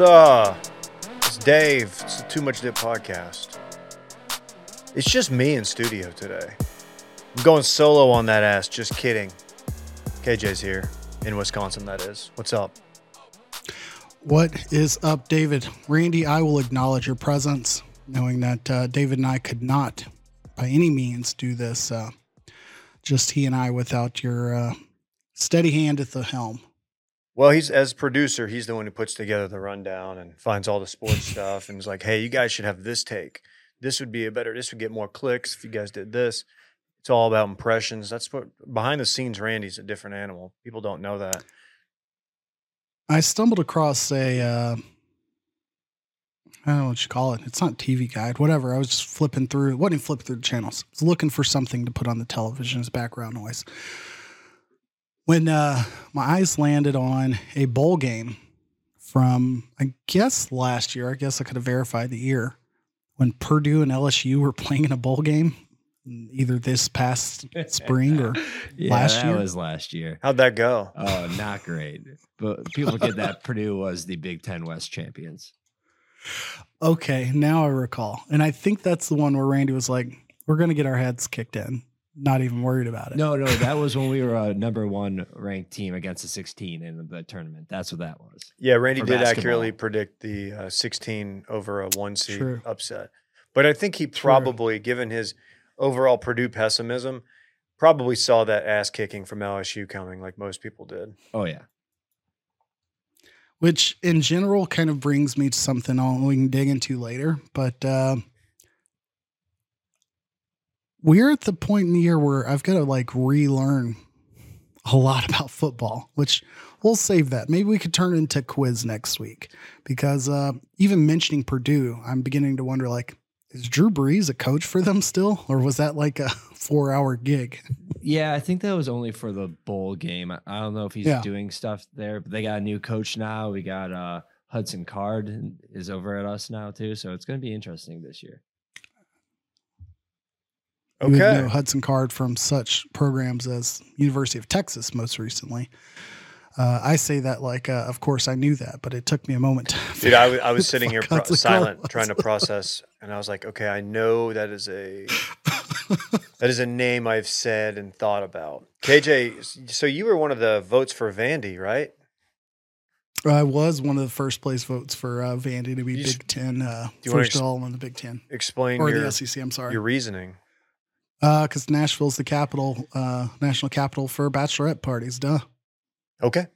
up? It's Dave. It's the Too Much Dip podcast. It's just me in studio today. I'm going solo on that ass. Just kidding. KJ's here in Wisconsin, that is. What's up? What is up, David? Randy, I will acknowledge your presence, knowing that uh, David and I could not, by any means, do this. Uh, just he and I without your uh, steady hand at the helm. Well, he's as producer, he's the one who puts together the rundown and finds all the sports stuff and is like, hey, you guys should have this take. This would be a better, this would get more clicks if you guys did this. It's all about impressions. That's what behind the scenes, Randy's a different animal. People don't know that. I stumbled across a, uh, I don't know what you call it. It's not TV guide, whatever. I was just flipping through, wasn't even flipping through the channels. I was looking for something to put on the television as background noise. When uh, my eyes landed on a bowl game from, I guess, last year, I guess I could have verified the year when Purdue and LSU were playing in a bowl game, either this past spring or Yeah, last that year. was last year. How'd that go? Oh, not great. But people forget that Purdue was the Big Ten West champions. Okay, now I recall. And I think that's the one where Randy was like, we're going to get our heads kicked in. Not even worried about it. No, no, that was when we were a number one ranked team against a 16 in the tournament. That's what that was. Yeah, Randy did basketball. accurately predict the uh, 16 over a one seed True. upset. But I think he probably, given his overall Purdue pessimism, probably saw that ass kicking from LSU coming like most people did. Oh, yeah. Which in general kind of brings me to something I'll- we can dig into later. But uh, we're at the point in the year where I've got to like relearn a lot about football, which we'll save that. Maybe we could turn into quiz next week because uh, even mentioning Purdue, I'm beginning to wonder like, is Drew Brees a coach for them still, or was that like a four hour gig? Yeah, I think that was only for the bowl game. I don't know if he's Yeah. doing stuff there, but they got a new coach now. We got uh, Hudson Card is over at us now, too. So it's going to be interesting this year. You Okay. know Hudson Card from such programs as University of Texas most recently. Uh, I say that like, uh, of course I knew that, but it took me a moment. To Dude, I was, I was sitting here pro- silent, trying to process, and I was like, okay, I know that is a that is a name I've said and thought about. KJ, so you were one of the votes for Vandy, right? I was one of the first place votes for uh, Vandy to be You Big Ten, uh, first ex- all in the Big Ten Explain or your the SEC. I'm sorry, your reasoning. Because Nashville's the capital, uh, national capital for bachelorette parties. Duh. Okay,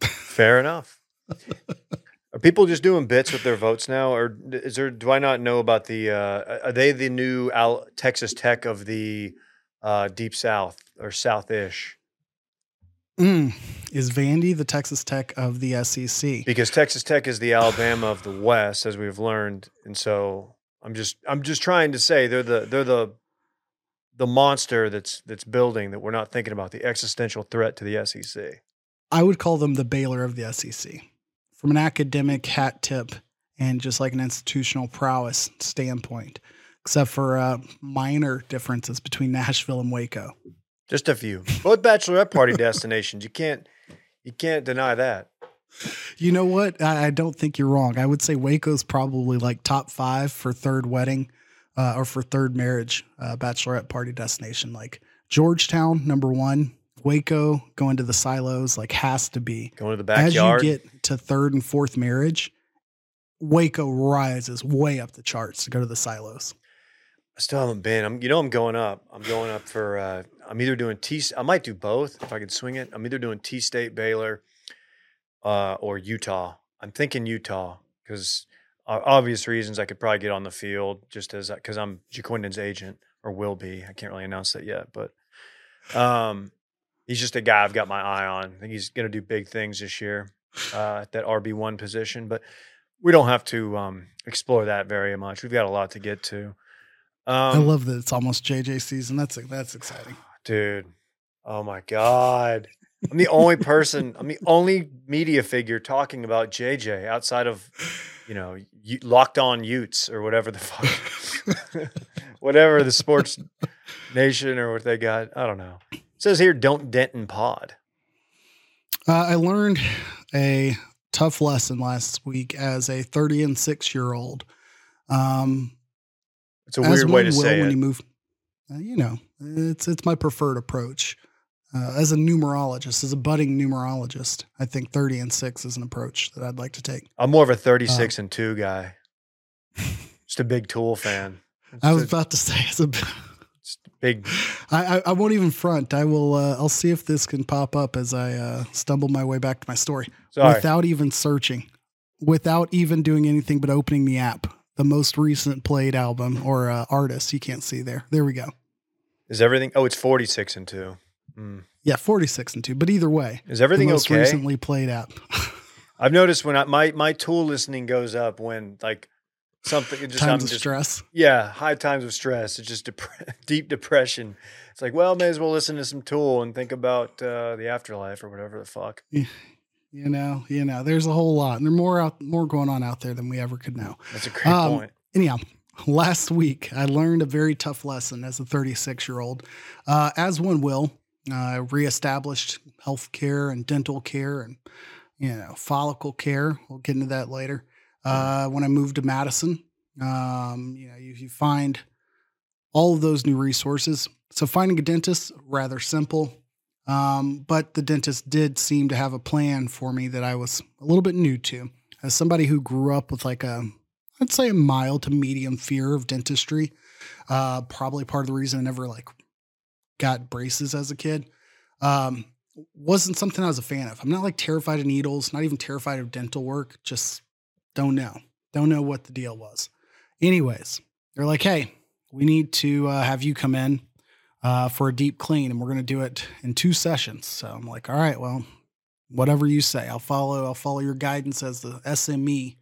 fair enough. Are people just doing bits with their votes now, or is there? Do I not know about the? Uh, are they the new Al- Texas Tech of the uh, Deep South or South-ish? Mm. Is Vandy the Texas Tech of the SEC? because Texas Tech is the Alabama of the West, as we've learned, and so I'm just I'm just trying to say they're the they're the the monster that's that's building that we're not thinking about the existential threat to the SEC. I would call them the Baylor of the SEC from an academic hat tip and just like an institutional prowess standpoint, except for uh, minor differences between Nashville and Waco. Just a few, both bachelorette party destinations. You can't you can't deny that. You know what? I, I don't think you're wrong. I would say Waco's probably like top five for third wedding uh, or for third marriage uh, bachelorette party destination. Like Georgetown, number one. Waco going to the silos like has to be. Going to the backyard. As you get to third and fourth marriage, Waco rises way up the charts to go to the silos. I still haven't been. I'm you know I'm going up. I'm going up for. Uh, I'm either doing T. I might do both if I could swing it. I'm either doing T State, Baylor, uh, or Utah. I'm thinking Utah because obvious reasons I could probably get on the field just as because I'm Ja'Quinden's agent or will be. I can't really announce that yet, but um, he's just a guy I've got my eye on. I think he's going to do big things this year uh, at that RB one position, but we don't have to um, explore that very much. We've got a lot to get to. Um, I love that it's almost JJ season. That's that's exciting. dude. Oh my god. I'm the only person, I'm the only media figure talking about JJ outside of, you know, locked on Utes or whatever the fuck, whatever the sports nation or what they got. I don't know. It says here, don't Denton pod. Uh, I learned a tough lesson last week as a 30 and six year old. Um, It's a weird way to say when it. you move. uh, you know, it's it's my preferred approach. Uh, as a numerologist, as a budding numerologist, I think 30 and six is an approach that I'd like to take. I'm more of Uh, a 36 and 2 guy. Just a big Tool fan. It's I was a- about to say, as a, it's big. I, I, I won't even front. I will. Uh, I'll see if this can pop up as I uh, stumble my way back to my story Sorry. without even searching, without even doing anything but opening the app. The most recent played album or uh, artist you can't see there. There we go. Is everything? Oh, it's 46 and 2. Mm. Yeah, 46 and 2. But either way, Is everything the most okay? recently played app. I've noticed when I, my my Tool listening goes up when like something it just I'm Times of just stress. yeah high times of stress. It's just dep- deep depression. It's like well, may as well listen to some Tool and think about uh, the afterlife or whatever the fuck. You know, you know, there's a whole lot. And there's more out more going on out there than we ever could know. That's a great Um, point. anyhow, last week I learned a very tough lesson as a 36 year old. Uh, as one will, uh, reestablished health care and dental care and, you know, follicle care. We'll get into that later. Uh, when I moved to Madison, um, you know, you, you find all of those new resources. So finding a dentist, rather simple. Um, but the dentist did seem to have a plan for me that I was a little bit new to. As somebody who grew up with like a I'd say a mild to medium fear of dentistry. Uh, probably part of the reason I never like got braces as a kid. Um, wasn't something I was a fan of. I'm not like terrified of needles, not even terrified of dental work. Just don't know. Don't know what the deal was. Anyways, they're like, hey, we need to uh, have you come in uh, for a deep clean, and we're going to do it in two sessions. So I'm like, all right, well, whatever you say, I'll follow. I'll follow your guidance as the SME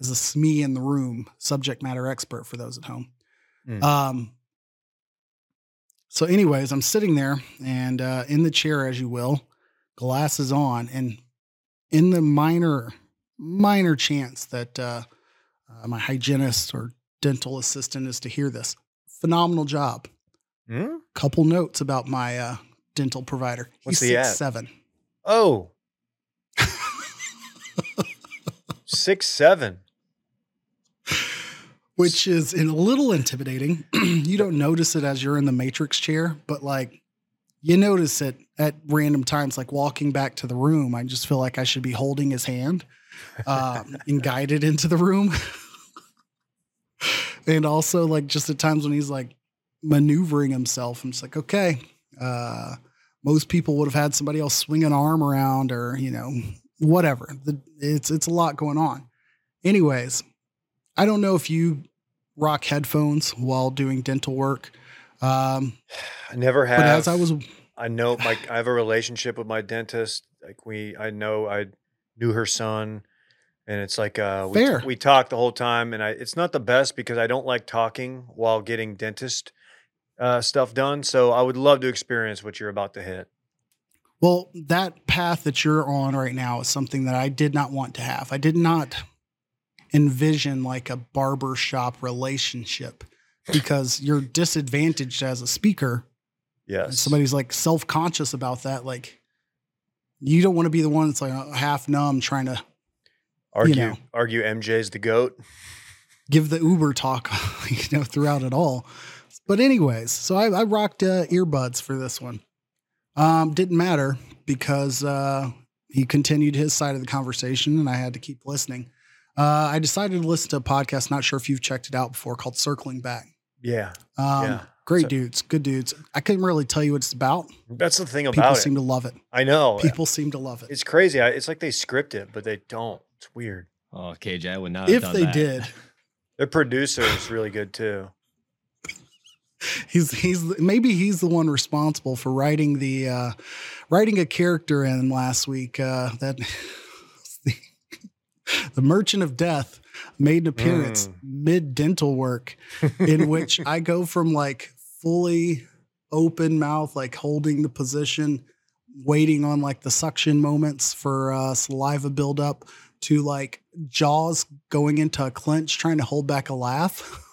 as a SME in the room, subject matter expert for those at home. Mm. Um, so, anyways, I'm sitting there and uh, in the chair, as you will, glasses on, and in the minor, minor chance that uh, uh, my hygienist or dental assistant is to hear this, phenomenal job. Hmm? Couple notes about my uh, dental provider. What's He's he six at? seven. Oh. Six seven. Which is a little intimidating. you don't notice it as you're in the matrix chair, but like you notice it at random times, like walking back to the room. I just feel like I should be holding his hand um, and guided into the room. and also, like, just at times when he's like maneuvering himself, I'm just like, okay, uh, most people would have had somebody else swing an arm around or, you know, whatever. The, it's, it's a lot going on. Anyways, I don't know if you rock headphones while doing dental work. Um, I never have. but as I was, I know my I have a relationship with my dentist. Like we, I know I knew her son, and it's like uh, we, Fair. we talk the whole time, and I it's not the best because I don't like talking while getting dentist uh, stuff done. So I would love to experience what you're about to hit. well, that path that you're on right now is something that I did not want to have. I did not envision like a barber shop relationship because you're disadvantaged as a speaker. Yes, Somebody's like self conscious about that. Like, you don't want to be the one that's like half numb trying to argue know. argue MJ's the goat. give the Uber talk, you know, throughout it all. But anyways, so I, I rocked uh, earbuds for this one. Um, didn't matter because uh, he continued his side of the conversation, and I had to keep listening. Uh, I decided to listen to a podcast. Not sure if you've checked it out before, called "Circling Back." Yeah, Um, Yeah. Great So- dudes, good dudes. I couldn't really tell you what it's about. that's the thing People about it. People seem to love it. I know People seem to love it. it's crazy. I, it's like they script it, but they don't. It's weird. Oh, KJ, I would not. have If done they that. did, Their producer is really good too. he's he's maybe he's the one responsible for writing the uh writing a character in last week uh that the, the merchant of death made an appearance Mm. mid dental work in which i go from like fully open mouth like holding the position waiting on like the suction moments for uh saliva buildup to like jaws going into a clench trying to hold back a laugh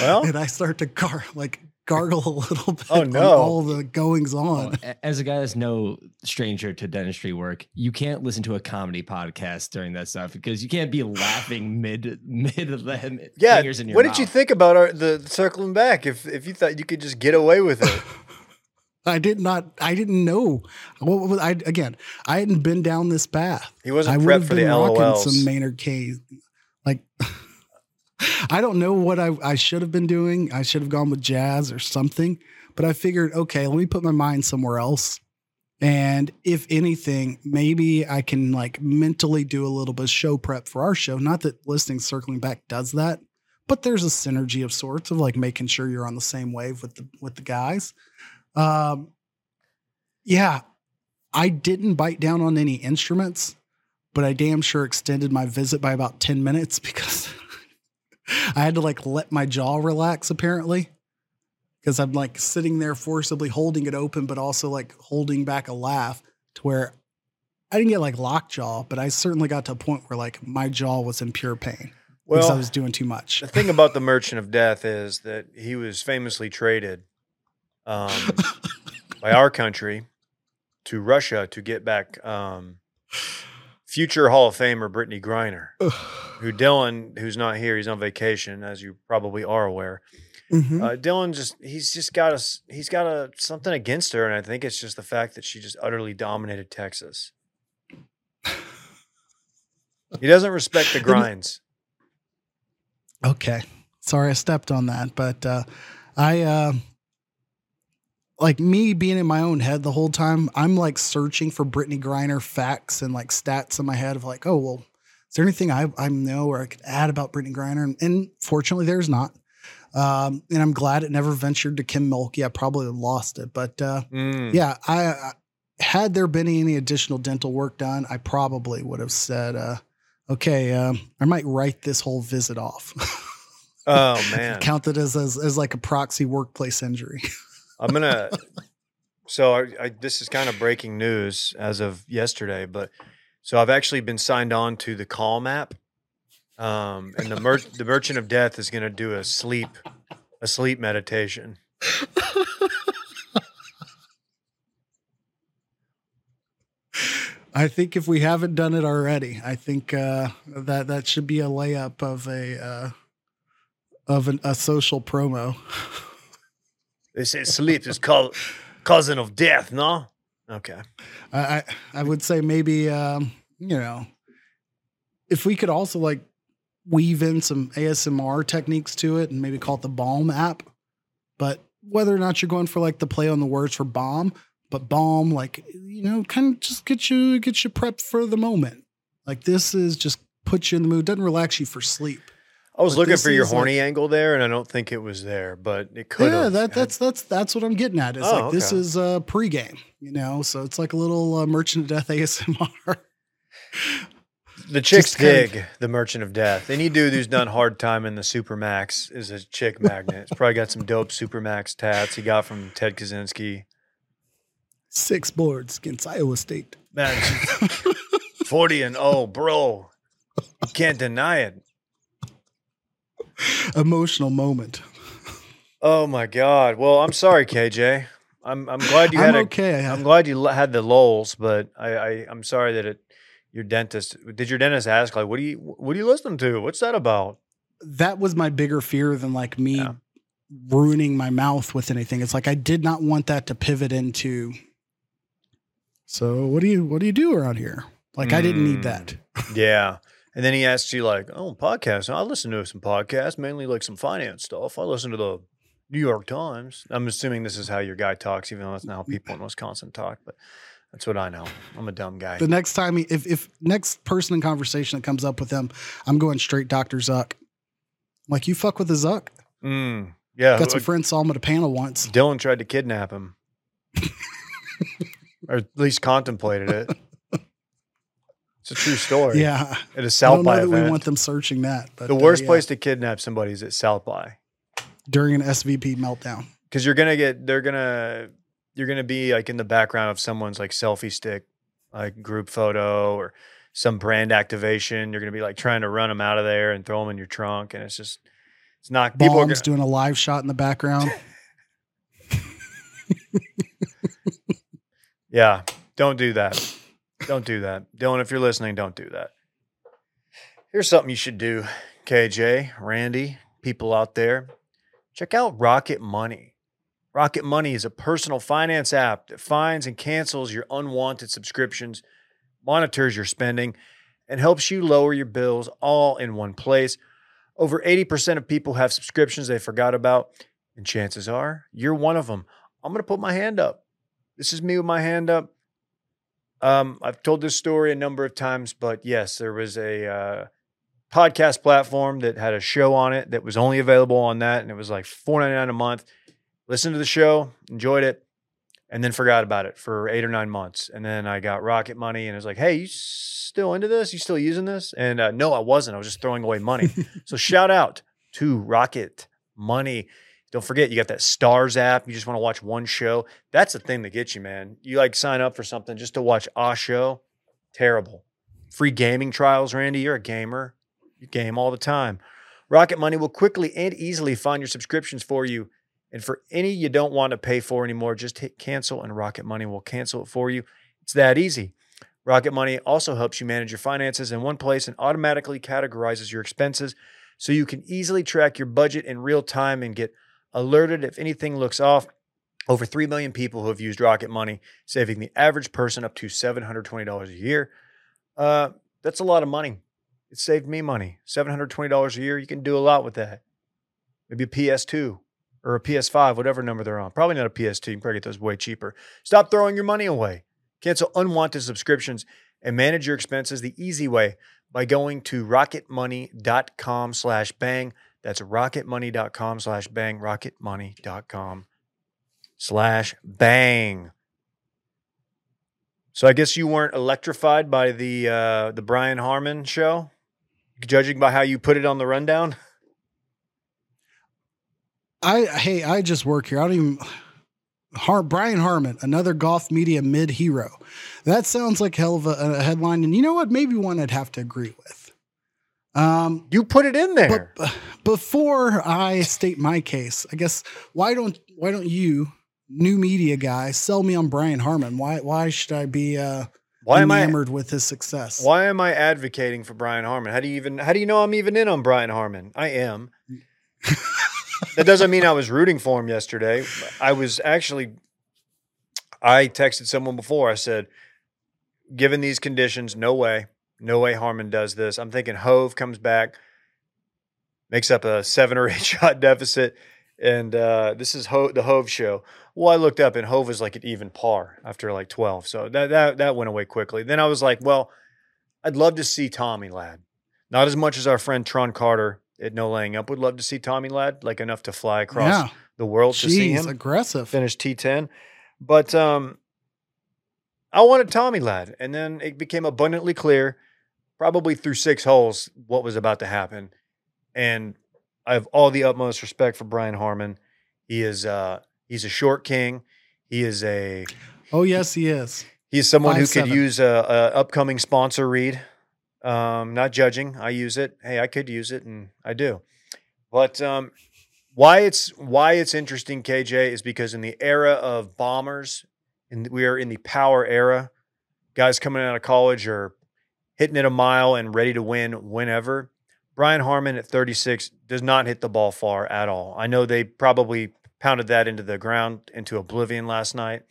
Well, and I start to car like gargle a little oh, bit Oh, on no. all the goings on. a- as a guy that's no stranger to dentistry work, you can't listen to a comedy podcast during that stuff because you can't be laughing mid mid of the Yeah. fingers in your What did you think about our, the circling back? If if you thought you could just get away with it, I did not. I didn't know. What, what- I again. I hadn't been down this path. he I wasn't would prepped have for the been rocking LOLs. some Maynard K. Like, I don't know what I, I should have been doing. I should have gone with jazz or something. But I figured, okay, let me put my mind somewhere else. And if anything, maybe I can like mentally do a little bit of show prep for our show. Not that listening circling back does that, but there's a synergy of sorts of like making sure you're on the same wave with the with the guys. Um, yeah, I didn't bite down on any instruments, but I damn sure extended my visit by about 10 minutes because I had to like let my jaw relax apparently. Because I'm like sitting there forcibly holding it open, but also like holding back a laugh to where I didn't get like lockjaw, but I certainly got to a point where like my jaw was in pure pain because I was doing too much. the thing about the Merchant of Death is that he was famously traded um, by our country to Russia to get back um, future Hall of Famer Brittney Griner, who Dylan, who's not here, he's on vacation, as you probably are aware. Mhm. Uh, Dylan just he's just got a he's got a something against her, and I think it's just the fact that she just utterly dominated Texas. He doesn't respect the grinds. Okay. Sorry I stepped on that, but uh I uh like me being in my own head the whole time, I'm like searching for Brittney Griner facts and like stats in my head of like, oh well, is there anything I, I know or I could add about Brittney Griner? And, and fortunately there's not. Um, and I'm glad it never ventured to Kim Mulkey. I probably lost it. But uh Mm. yeah, I, I had there been any additional dental work done, I probably would have said, uh, okay, um, I might write this whole visit off. Oh man, count it as, as as like a proxy workplace injury. I'm gonna. So I, I, this is kind of breaking news as of yesterday, but so I've actually been signed on to the Calm app, um, and the mer- the Merchant of Death is gonna do a sleep a sleep meditation. I think if we haven't done it already, I think uh, that that should be a layup of a uh, of an, a social promo. They say sleep is called cousin of death, no? Okay. I I, I would say maybe um, you know if we could also like weave in some ASMR techniques to it and maybe call it the Balm app. But whether or not you're going for like the play on the words for bomb, but balm, like you know, kind of just get you get you prepped for the moment. Like this is just put you in the mood, doesn't relax you for sleep. I was But looking for your is like- horny angle there, and I don't think it was there, but it could. yeah, that that's that's that's what I'm getting at. It's Oh, like this okay. is uh pregame, you know, so it's like a little uh, merchant of death ASMR. The chick's Just kind of- dig, the Merchant of Death. Any dude who's done hard time in the Supermax is a chick magnet. It's probably got some dope Supermax tats he got from Ted Kaczynski. Six boards against Iowa State. Man, 40 and oh, bro. You can't deny it. Emotional moment. Oh my God. Well, I'm sorry, KJ. I'm I'm glad you had I'm okay. I'm glad you had the lulls, but I, I I'm sorry that it your dentist did your dentist ask like what do you what are you listening to? What's that about? that was my bigger fear than like me Yeah. ruining my mouth with anything. It's like I did not want that to pivot into. So what do you what do you do around here? Like I didn't need that. Mm, yeah. And then he asks you like, oh, podcast. I listen to some podcasts, mainly like some finance stuff. I listen to the New York Times. I'm assuming this is how your guy talks, even though that's not how people in Wisconsin talk, but that's what I know. I'm a dumb guy. The next time, he, if if next person in conversation that comes up with him, I'm going straight Doctor Zuck. Like you fuck with the Zuck. Mm, yeah. Got some uh, friends saw him at a panel once. Dylan tried to kidnap him, or at least contemplated it. It's a true story. Yeah, At a I South don't know by that we want them searching that. But the uh, worst yeah, place to kidnap somebody is at South by. during an SVP meltdown. because you're gonna get they're gonna you're gonna be like in the background of someone's like selfie stick like group photo or some brand activation you're gonna be like trying to run them out of there and throw them in your trunk and it's just it's not people are Bombs gonna, doing a live shot in the background. yeah, don't do that. Don't do that. Dylan, if you're listening, don't do that. Here's something you should do, KJ, Randy, people out there. Check out Rocket Money. Rocket Money is a personal finance app that finds and cancels your unwanted subscriptions, monitors your spending, and helps you lower your bills all in one place. Over 80% of people have subscriptions they forgot about, and chances are you're one of them. I'm going to put my hand up. This is me with my hand up. Um, I've told this story a number of times, but yes, there was a uh, podcast platform that had a show on it that was only available on that, and it was like $4.99 a month. Listened to the show, enjoyed it, and then forgot about it for eight or nine months. And then I got Rocket Money, and it was like, "Hey, you still into this? You still using this?" And uh, no, I wasn't. I was just throwing away money. so shout out to Rocket Money. Don't forget, you got that Starz app. You just want to watch one show. That's the thing that gets you, man. You like sign up for something just to watch a show. Terrible. Free gaming trials, Randy. You're a gamer. You game all the time. Rocket Money will quickly and easily find your subscriptions for you. And for any you don't want to pay for anymore, just hit cancel and Rocket Money will cancel it for you. It's that easy. Rocket Money also helps you manage your finances in one place and automatically categorizes your expenses so you can easily track your budget in real time and get alerted if anything looks off. Over 3 million people who have used Rocket Money, saving the average person up to $720 a year. Uh, that's a lot of money. It saved me money. $720 a year. You can do a lot with that. Maybe a PS2 or a PS5, whatever number they're on. Probably not a PS2. You can probably get those way cheaper. Stop throwing your money away. Cancel unwanted subscriptions and manage your expenses the easy way by going to rocketmoney.com slash bang. That's rocketmoney.com slash bang, rocketmoney.com slash bang. So I guess you weren't electrified by the uh, the Brian Harman show, judging by how you put it on the rundown. I hey, I just work here. I don't even. Har- Brian Harman, another golf media mid hero. That sounds like hell of a, a headline, and you know what? Maybe one I'd have to agree with. Um, You put it in there. but uh, before I state my case, I guess why don't why don't you, new media guy, sell me on Brian Harman? Why why should I be uh, why am I enamored with his success? why am I advocating for Brian Harman? How do you even how do you know I'm even in on Brian Harman? I am. that doesn't mean I was rooting for him yesterday. I was actually I texted someone before. I said, given these conditions, no way. No way Harman does this. I'm thinking Hove comes back, makes up a seven or eight shot deficit, and uh, this is Ho- the Hove show. Well, I looked up and Hove was like at even par after like 12. So that that that went away quickly. Then I was like, well, I'd love to see Tommy Ladd. Not as much as our friend Tron Carter at No Laying Up would love to see Tommy Ladd, like enough to fly across yeah, the world to see him aggressive. finish T10. But um, I wanted Tommy Ladd. And then it became abundantly clear, probably through six holes, what was about to happen. And I have all the utmost respect for Brian Harman. He is uh, he's a short king. He is a Oh yes, he is. he's someone who could seven. use a, a upcoming sponsor read. Um, not judging. I use it. Hey, I could use it, and I do. But um, why it's why it's interesting, KJ, is because in the era of bombers, and we are in the power era. Guys coming out of college are hitting it a mile and ready to win whenever. Brian Harman at 36 does not hit the ball far at all. I know they probably pounded that into the ground into oblivion last night,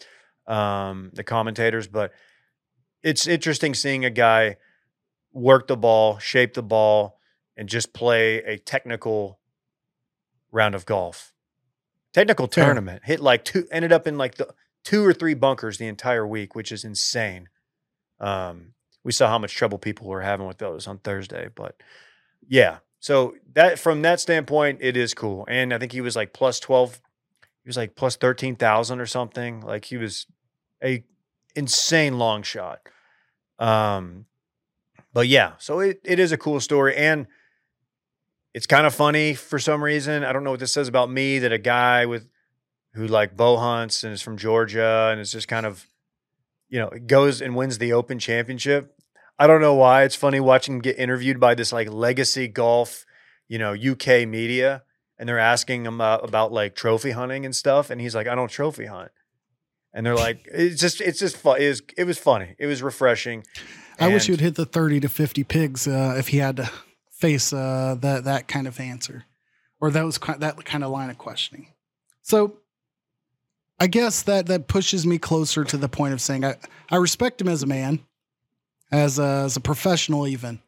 um, the commentators, but it's interesting seeing a guy work the ball, shape the ball, and just play a technical round of golf. Technical tournament. Hit like two, ended up in like the two or three bunkers the entire week, which is insane. Um, we saw how much trouble people were having with those on Thursday, but yeah. So that from that standpoint, it is cool. And I think he was like plus twelve. He was like plus thirteen thousand or something. Like he was a insane long shot. Um, but yeah, so it, it is a cool story and it's kind of funny for some reason. I don't know what this says about me that a guy with who like bow hunts and is from Georgia and is just kind of, you know, goes and wins the Open Championship. I don't know why. It's funny watching him get interviewed by this like legacy golf, you know, UK media, and they're asking him uh, about like trophy hunting and stuff, and he's like, "I don't trophy hunt." and they're like, it's just it's just fun. It was it was funny. It was refreshing. I wish he And- would hit the 30 to 50 pigs uh, if he had to face uh, that that kind of answer or that was that kind of line of questioning. So I guess that that pushes me closer to the point of saying I, I respect him as a man, as a, as a professional even.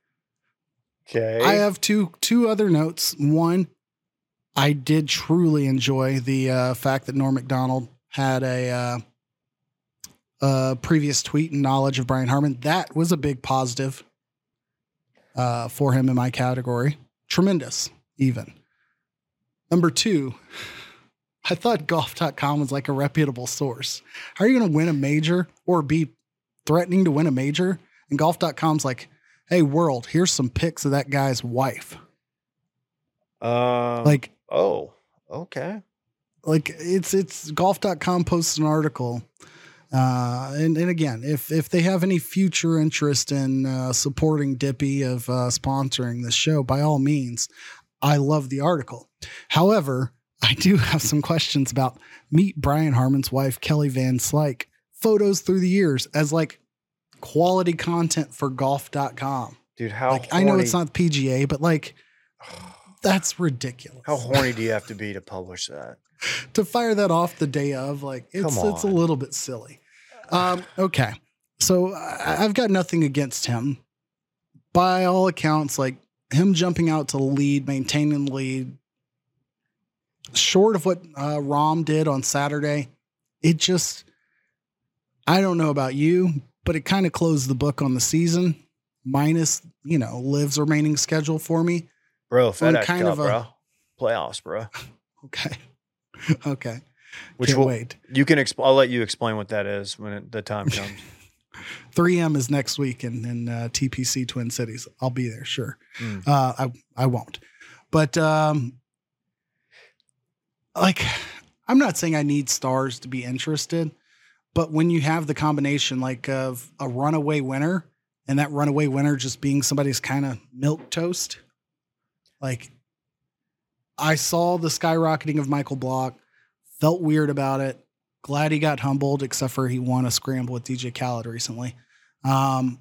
Okay. I have two two other notes. One, I did truly enjoy the uh, fact that Norm Macdonald had a uh, uh, previous tweet and knowledge of Brian Harman. That was a big positive uh, for him in my category. Tremendous, even. Number two, I thought golf.com was like a reputable source. How are you going to win a major or be threatening to win a major? And golf.com's like, hey, world, here's some pics of that guy's wife. um, Like, oh, okay. like it's it's golf.com posts an article uh and and again if if they have any future interest in uh supporting dippy of uh sponsoring this show by all means i love the article however i do have some questions about meet brian harman's wife kelly van slyke. Photos through the years as like quality content for golf.com Dude, how like i know it's not pga but like that's ridiculous. How horny do you have to be to publish that? to fire that off the day of like it's it's a little bit silly. Um okay. So I, i've got nothing against him. By all accounts like him jumping out to lead maintaining the lead short of what uh, Rahm did on saturday it just i don't know about you but it kind of closed the book on the season minus you know LIV's remaining schedule for me Bro, FedEx kind Cup, of a- bro. Playoffs, bro. okay okay Which can't will, wait you can exp- I'll let you explain what that is when it, the time comes. 3M is next week in, in uh, TPC Twin Cities. I'll be there, sure. Mm. Uh, I I won't, but um, like I'm not saying I need stars to be interested, but when you have the combination like of a runaway winner and that runaway winner just being somebody's kind of milk toast, like I saw the skyrocketing of Michael Block, felt weird about it. Glad he got humbled, except for he won a scramble with DJ Khaled recently. Um,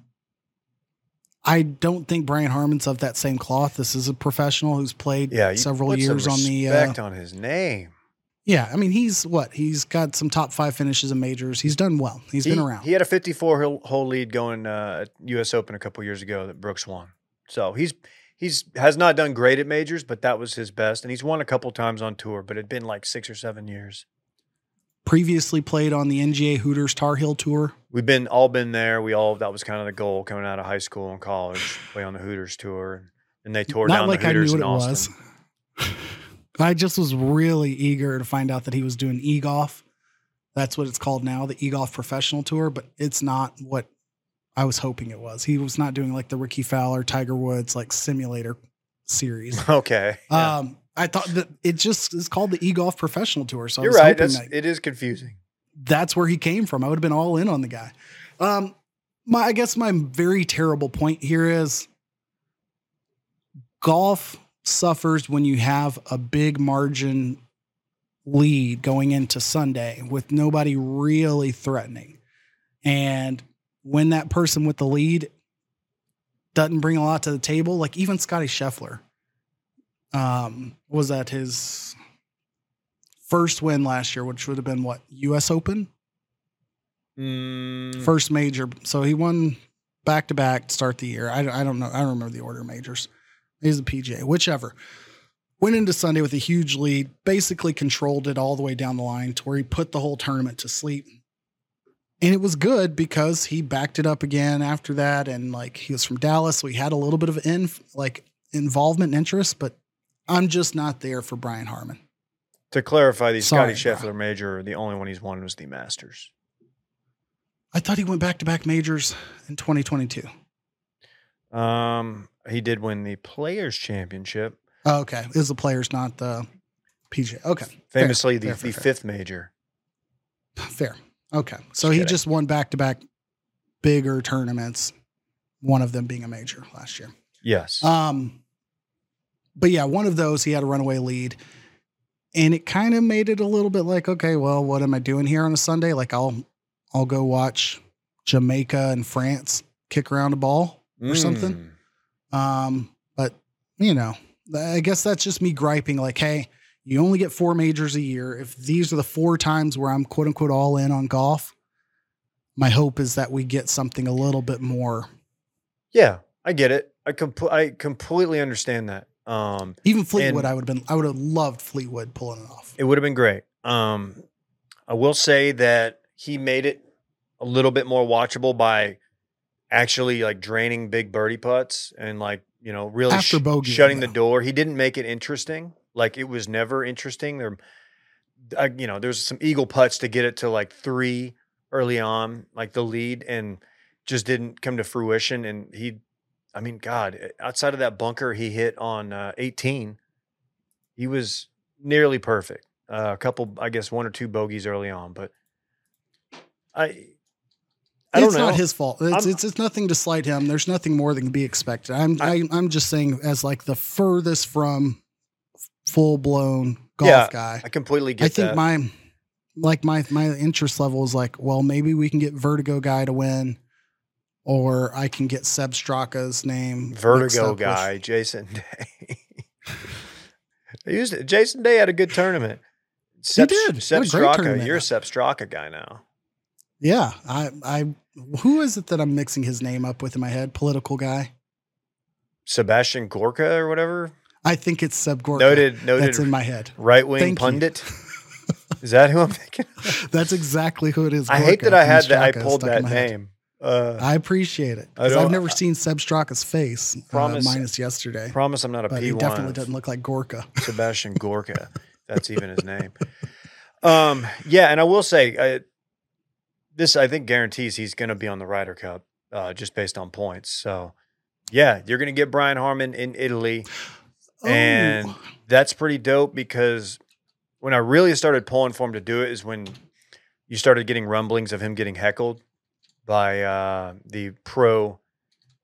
I don't think Brian Harman's of that same cloth. This is a professional who's played Yeah, several years on the. Uh, respect on his name. yeah, I mean he's what he's got some top five finishes in majors. He's done well. He's he, been around. He had a 54 hole- hole lead going uh, U.S. Open a couple years ago that Brooks won. So he's he's has not done great at majors, but that was his best, and he's won a couple times on tour. But it'd been like six or seven years. Previously played on the NGA Hooters Tar Heel Tour. We've been all been there. We all that was kind of the goal coming out of high school and college, play on the Hooters tour, and they tore Not down like the I knew what in it Austin. was. I just was really eager to find out that he was doing e golf. That's what it's called now, the e golf professional tour, but it's not what I was hoping it was. He was not doing like the Rickie Fowler, Tiger Woods like simulator series. Okay, yeah. Um, I thought that it just is called the e golf professional tour. So you're right. That's, that it is confusing. that's where he came from. I would have been all in on the guy. Um, my I guess my very terrible point here is golf suffers when you have a big margin lead going into Sunday with nobody really threatening. And when that person with the lead doesn't bring a lot to the table, like even Scotty Scheffler, um, was at his first win last year, which would have been what U.S. Open, Mm, first major. So he won back to back to start the year. I, I don't know. I don't remember the order of majors. He's the PGA, whichever. Went into Sunday with a huge lead, basically controlled it all the way down the line to where he put the whole tournament to sleep. And it was good because he backed it up again after that. And like he was from Dallas, so he had a little bit of in like involvement and interest, but I'm just not there for Brian Harman. to clarify, the Scotty Sorry, Scheffler major, the only one he's won was the Masters. I thought he went back to back majors in 2022. Um, he did win the Players Championship, Oh, okay. Is the players not the PGA? Okay. Fair, famously the, fair, fair, the fair. fifth major. Fair. Okay. So Just he kidding. just won back to back bigger tournaments, one of them being a major last year. Yes. Um, but yeah, one of those he had a runaway lead. and it kind of made it a little bit like, okay, well, what am I doing here on a Sunday? Like I'll I'll go watch Jamaica and France kick around a ball or something. Mm. Um, but you know, I guess that's just me griping. Like, hey, you only get four majors a year. If these are the four times where I'm quote unquote all in on golf, my hope is that we get something a little bit more. Yeah, I get it. I com- I completely understand that. Um, Even Fleetwood, I would have been. I would have loved Fleetwood pulling it off. it would have been great. Um, I will say that he made it a little bit more watchable by actually like draining big birdie putts and like you know really After sh- shutting the door. He didn't make it interesting. Like it was never interesting. There, I, you know, there's some eagle putts to get it to like three early on, like the lead, and just didn't come to fruition. And he, I mean, God, eh, outside of that bunker he hit on uh, 18, he was nearly perfect. Uh, a couple, I guess, one or two bogeys early on, but I, I don't it's know. not his fault. It's, it's it's nothing to slight him. There's nothing more than can be expected. I'm I- am i am just saying as like the furthest from full blown golf Yeah, guy. I completely get I think that. my like my my interest level is like, well, maybe we can get Vertigo guy to win, or I can get Seb Straka's name. Vertigo up with- guy, Jason Day. used it. Jason Day had a good tournament. Sepp, did. Sepp Had a great Straka. You're a Sepp Straka guy now. Yeah, I I who is it that I'm mixing his name up with in my head? Political guy. Sebastian Gorka or whatever. I think it's Seb Gorka. Noted, That's in my head. right wing pundit. Is that who I'm thinking? That's exactly who it is. I hate that I had that. I pulled that name. head. Uh, I appreciate it I because I've never seen Seb Straka's face, uh, minus yesterday. promise I'm not a But he P1. definitely doesn't look like Gorka. Sebastian Gorka. That's even his name. Um, yeah, and I will say, I, this I think guarantees he's going to be on the Ryder Cup, uh, just based on points. So, yeah, you're going to get Brian Harman in Italy. And Oh, That's pretty dope because when I really started pulling for him to do it is when you started getting rumblings of him getting heckled by uh, the pro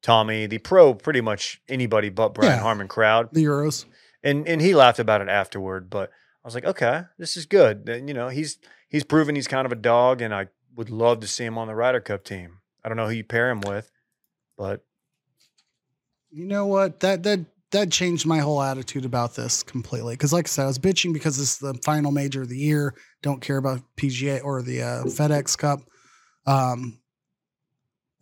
Tommy, the pro pretty much anybody but Brian Yeah. Harman crowd the Euros. and and he laughed about it afterward. But I was like, okay, this is good. Then, You know, he's he's proven he's kind of a dog, and I would love to see him on the Ryder Cup team. I don't know who you pair him with, but You know what? That that that changed my whole attitude about this completely. Because, like I said, I was bitching because this is the final major of the year. Don't care about PGA or the uh, FedEx Cup, um,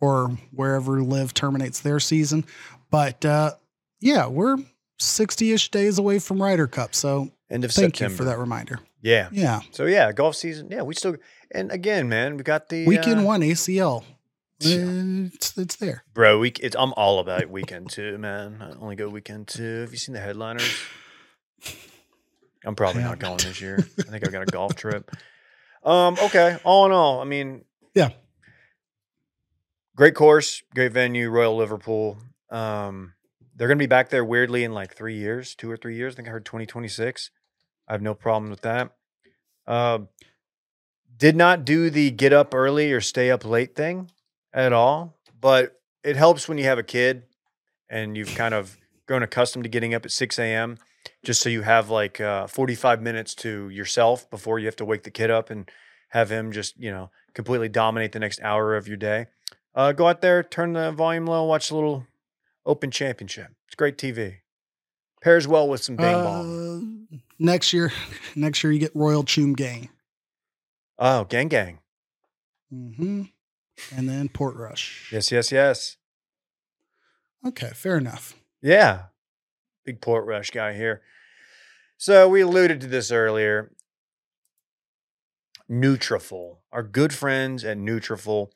or wherever LIV terminates their season. But uh, yeah, we're sixty-ish days away from Ryder Cup. So end of thank September. you for that reminder. Yeah. Yeah, So yeah, golf season. Yeah, we still. And again, man, we got the weekend uh, one ACL. It's it's there. bro. Week. It's I'm all about weekend two, man. I only go weekend two. Have you seen the headliners? I'm probably not going this year. I think I've got a golf trip. Um. Okay. All in all, I mean, Yeah. Great course, great venue, Royal Liverpool. Um, they're gonna be back there weirdly in like three years, two or three years. I think I heard 2026. I have no problem with that. Um, did not do the get up early or stay up late thing at all, but it helps when you have a kid and you've kind of grown accustomed to getting up at 6 a.m. just so you have like uh, 45 minutes to yourself before you have to wake the kid up and have him just, you know, completely dominate the next hour of your day. Uh, go out there, turn the volume low, watch a little Open Championship. It's great TV. Pairs well with some Bong. Uh, next year, next year you get Royal Choom Gang. Oh, gang gang. Mm-hmm. And then Portrush. Yes, yes, yes. Okay, fair enough. Yeah. Big Portrush guy here. So we alluded to this earlier. Nutrafol, our good friends at Nutrafol,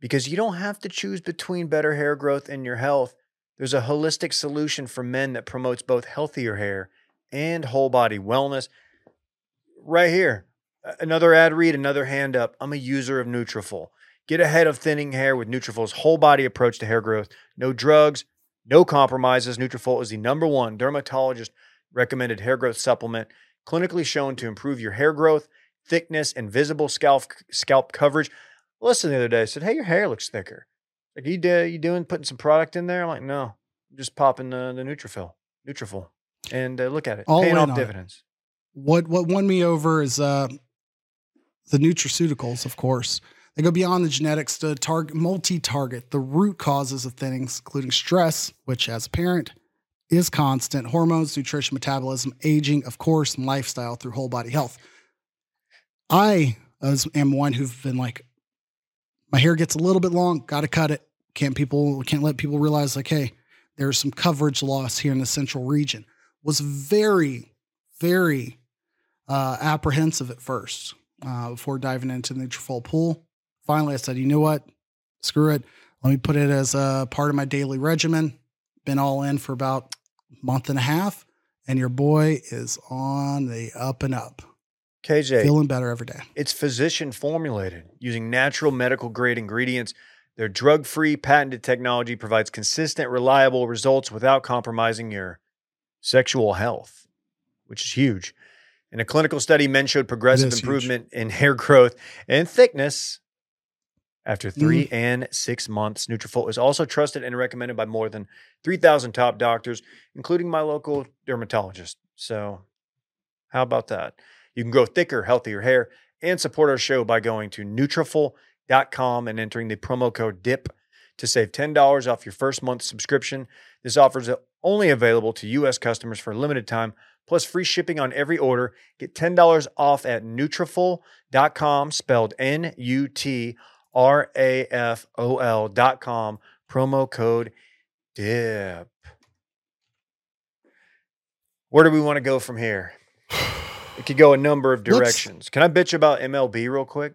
because you don't have to choose between better hair growth and your health. There's a holistic solution for men that promotes both healthier hair and whole body wellness. Right here, another ad read, another hand up. I'm a user of Nutrafol. Get ahead of thinning hair with Nutrafol's whole body approach to hair growth. No drugs, no compromises. Nutrafol is the number one dermatologist recommended hair growth supplement, clinically shown to improve your hair growth, thickness, and visible scalp scalp coverage. Listen, the other day I said, "Hey, your hair looks thicker." Like you do, you doing putting some product in there? I'm like, no, I'm just popping the the Nutrafol, Nutrafol, and uh, look at it, All paying off on it. dividends. what what won me over is uh, the nutraceuticals, of course. They go beyond the genetics to target multi-target the root causes of things, including stress, which as a parent is constant, hormones, nutrition, metabolism, aging, of course, and lifestyle through whole body health. I as, am one who've been like, my hair gets a little bit long, got to cut it. Can't people can't let people realize like, hey, there's some coverage loss here in the central region. Was very, very uh, apprehensive at first uh, before diving into the Nutrafol pool. Finally, I said, you know what? Screw it. Let me put it as a part of my daily regimen. Been all in for about a month and a half, and your boy is on the up and up. KJ, Feeling better every day. it's physician formulated using natural medical grade ingredients. Their drug free patented technology provides consistent, reliable results without compromising your sexual health, which is huge. In a clinical study, men showed progressive is huge. improvement in hair growth and thickness after mm-hmm. three and six months. Nutrafol is also trusted and recommended by more than 3,000 top doctors, including my local dermatologist. So, how about that? You can grow thicker, healthier hair and support our show by going to Nutrafol.com and entering the promo code DIP to save $10 off your first month subscription. This offer is only available to U.S. customers for a limited time, plus free shipping on every order. Get $10 off at Nutrafol.com, spelled N-U-T-R-A-F-O-L dot com, promo code DIP. Where do we want to go from here? It could go a number of Let's- directions. Can I bitch about MLB real quick?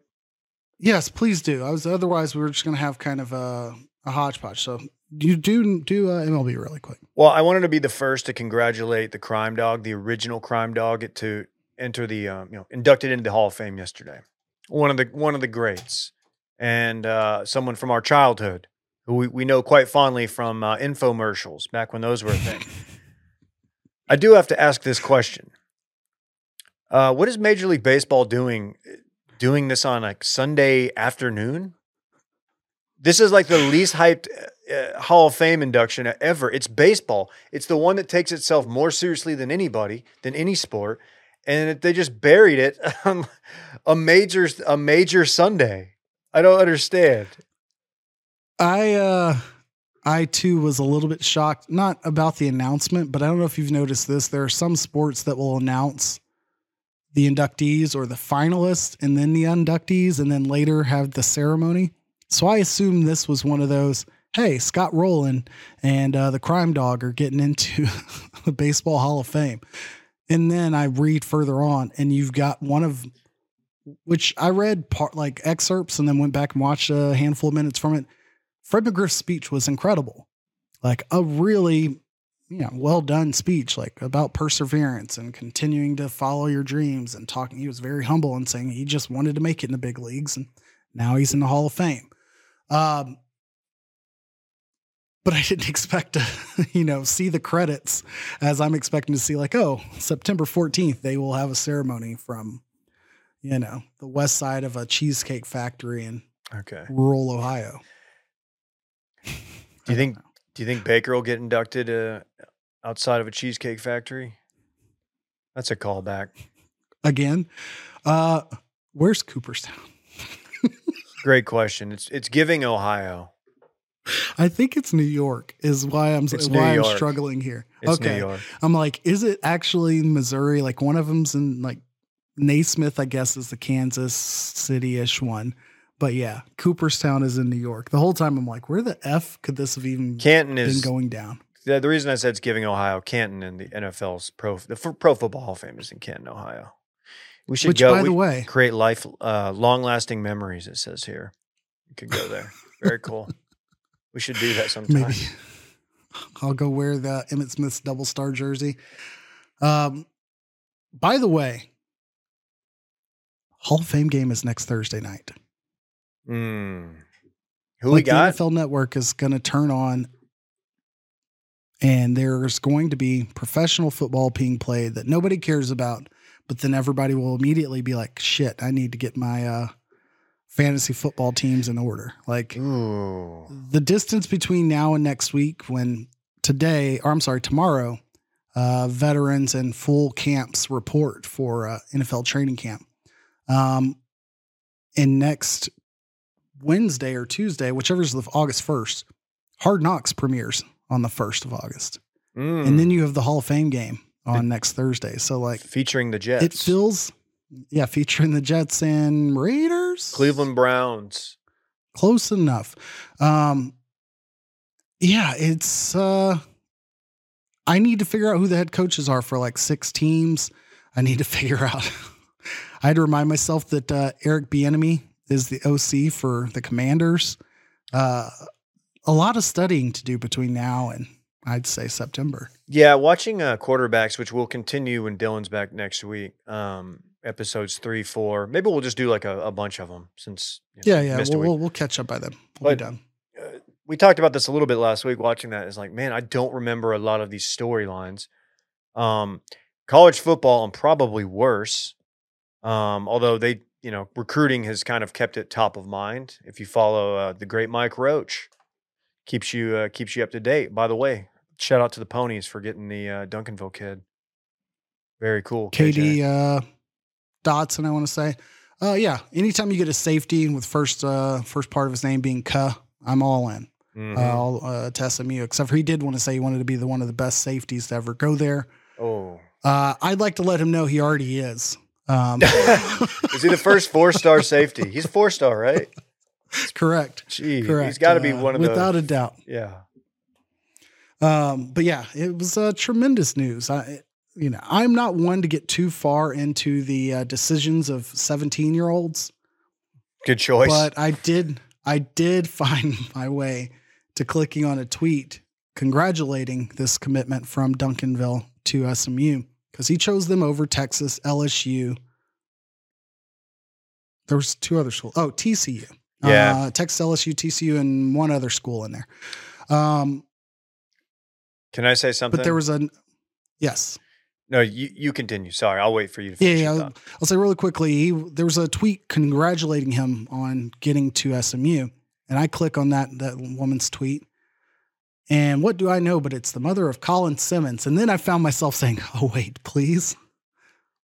Yes, please do. I was otherwise we were just gonna have kind of a, a hodgepodge. So you do do uh, MLB really quick. Well, I wanted to be the first to congratulate the Crime Dog, the original Crime Dog, to enter the um, you know inducted into the Hall of Fame yesterday. One of the one of the greats, and uh, someone from our childhood who we, we know quite fondly from uh, infomercials back when those were a thing. I do have to ask this question: uh, What is Major League Baseball doing? Doing this on like Sunday afternoon? This is like the least hyped uh, Hall of Fame induction ever. It's baseball. It's the one that takes itself more seriously than anybody, than any sport, and they just buried it on a major a major Sunday. I don't understand. I uh I too was a little bit shocked, not about the announcement, but I don't know if you've noticed this. There are some sports that will announce the inductees or the finalists and then the inductees and then later have the ceremony. So I assume this was one of those, hey, Scott Rolen and uh, the crime dog are getting into the Baseball Hall of Fame. And then I read further on, and you've got one of which I read part like excerpts and then went back and watched a handful of minutes from it. Fred McGriff's speech was incredible. Like a really, you know, well done speech, like about perseverance and continuing to follow your dreams and talking. He was very humble and saying he just wanted to make it in the big leagues and now he's in the Hall of Fame. Um, but I didn't expect to, you know, see the credits as I'm expecting to see, like, oh, September 14th, they will have a ceremony from, you know, the west side of a cheesecake factory in Okay. rural Ohio. Do you think do you think Baker will get inducted uh, outside of a cheesecake factory? That's a callback. again? Uh, where's Cooperstown? Great question. It's it's giving Ohio. I think it's New York. Is why I'm It's why I'm struggling here. It's okay, New York. I'm like, is it actually Missouri? Like one of them's in like Naismith, I guess, is the Kansas City ish one. But yeah, Cooperstown is in New York. The whole time I'm like, where the f could this have even Canton been is going down? the, the reason I said it's giving Ohio Canton and the NFL's pro the f- Pro Football Hall of Fame is in Canton, Ohio. We should Which, go. by we the way, create life uh, long lasting memories. It says here. You could go there. Very cool. we should do that sometime. maybe I'll go wear the Emmitt Smith's double star jersey. Um, by the way, Hall of Fame game is next Thursday night. Mm. Who we got? the NFL Network is going to turn on, and there's going to be professional football being played that nobody cares about, but then everybody will immediately be like, "Shit, I need to get my uh, fantasy football teams in order." Like Ooh. the distance between now and next week, when today, or I'm sorry, tomorrow, uh, veterans and full camps report for uh, NFL training camp. Um, and next Wednesday or Tuesday, whichever is the August 1st, Hard Knocks premieres on the 1st of August. Mm. And then you have the Hall of Fame game on next Thursday. So, like, featuring the Jets, it feels, yeah, featuring the Jets and Raiders. Cleveland Browns. Close enough. Um, yeah, it's, uh, I need to figure out who the head coaches are for like six teams. I need to figure out. I had to remind myself that uh, Eric Bieniemy is the OC for the Commanders. Uh, a lot of studying to do between now and I'd say September. Yeah, watching uh, quarterbacks, which will continue when Dylan's back next week. Um, episodes three, four. Maybe we'll just do like a, a bunch of them since. you know, Yeah, yeah, we'll, we'll we'll catch up by then. We'll But- be done. uh, we talked about this a little bit last week watching that is like man i don't remember a lot of these storylines um college football and probably worse um although they you know recruiting has kind of kept it top of mind if you follow uh, the great mike roach keeps you uh, keeps you up to date by the way shout out to the ponies for getting the uh, duncanville kid very cool KD KJ. uh, Dotson, I want to say. Uh, yeah, anytime you get a safety with first uh, first part of his name being Ka, I'm all in. Mhm. Uh, I'll uh, to SMU, except for he did want to say he wanted to be the one of the best safeties to ever go there. oh Uh, I'd like to let him know he already is. Um, is he the first four star safety he's four star right correct. Gee, Correct. he's got to be Uh, one of without the a doubt. yeah Um, but yeah, it was uh, tremendous news. I, you know, I'm not one to get too far into the uh, decisions of 17 year olds, good choice but I did, I did find my way to clicking on a tweet congratulating this commitment from Duncanville to SMU because he chose them over Texas, LSU. There was two other schools. Oh, TCU. Yeah. Uh, Texas, LSU, TCU, and one other school in there. Um, Can I say something? but there was a yes. no. You you continue. Sorry, I'll wait for you to Yeah, finish. yeah. your I'll. I'll say really quickly. He, there was a tweet congratulating him on getting to SMU, and I click on that that woman's tweet, and what do I know? But it's the mother of Colin Simmons, and then I found myself saying, "Oh wait, please,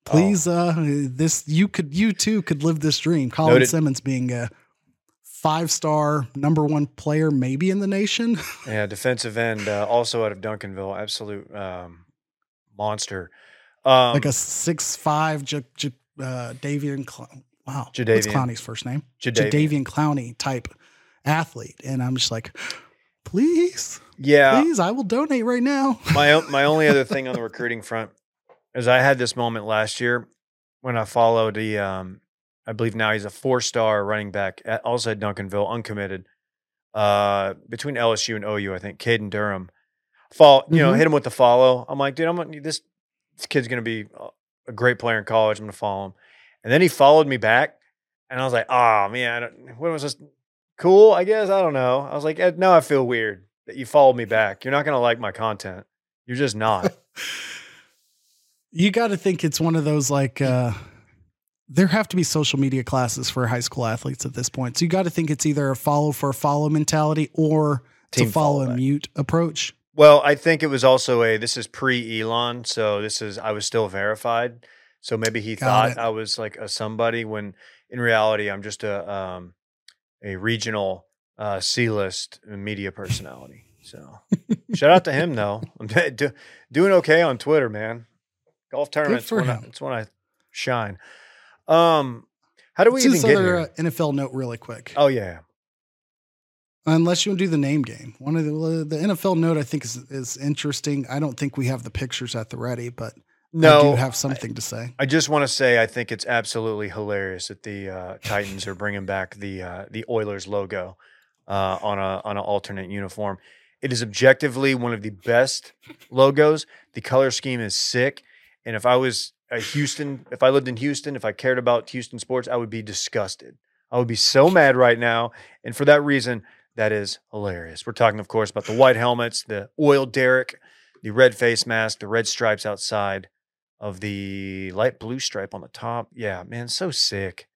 please, uh, this you could you too could live this dream." Colin Noted. Simmons being a five star number one player, maybe in the nation. Yeah, defensive end, uh, also out of Duncanville, absolute um, monster. Um, like a six five, J- J- uh, Davian. Cl- wow, what's Jadeveon. Clowney's first name? Jadeveon. Jadeveon Clowney type athlete, and I'm just like, please, Yeah, please, I will donate right now. my my only other thing on the recruiting front is I had this moment last year when I followed the um, I believe now he's a four star running back at also at Duncanville, uncommitted. Uh, between LSU and OU, I think Caden Durham. Fall, you know, Mhm. hit him with the follow. I'm like, dude, I'm gonna, this this kid's gonna be a- a great player in college. I'm gonna follow him. And then he followed me back, and I was like, oh man, I don't, what was this? Cool, I guess. I don't know. I was like, eh, now I feel weird that you followed me back. You're not gonna like my content. You're just not. You got to think it's one of those like. uh there have to be social media classes for high school athletes at this point. So you got to think it's either a follow for a follow mentality or to follow follow a mute approach. Well, I think it was also a this is pre Elon, so this is I was still verified. So maybe he Got thought it. I was like a somebody when in reality I'm just a um a regional uh C list media personality. So shout out to him though. I'm do, doing okay on Twitter, man. Golf tournaments when I, it's when I shine. Um how do we What's even get other here? uh, NFL note, really quick? oh yeah. Unless you do the name game. One of the the NFL note I think is is interesting. I don't think we have the pictures at the ready, but No, I do have something to say. I just want to say I think it's absolutely hilarious that the uh, Titans are bringing back the uh, the Oilers logo uh, on a on an alternate uniform. It is objectively one of the best logos. The color scheme is sick, and if I was a Houston, if I lived in Houston, if I cared about Houston sports, I would be disgusted. I would be so mad right now, and for that reason, that is hilarious. We're talking, of course, about the white helmets, the oil derrick, the red face mask, the red stripes outside of the light blue stripe on the top. Yeah, man, so sick.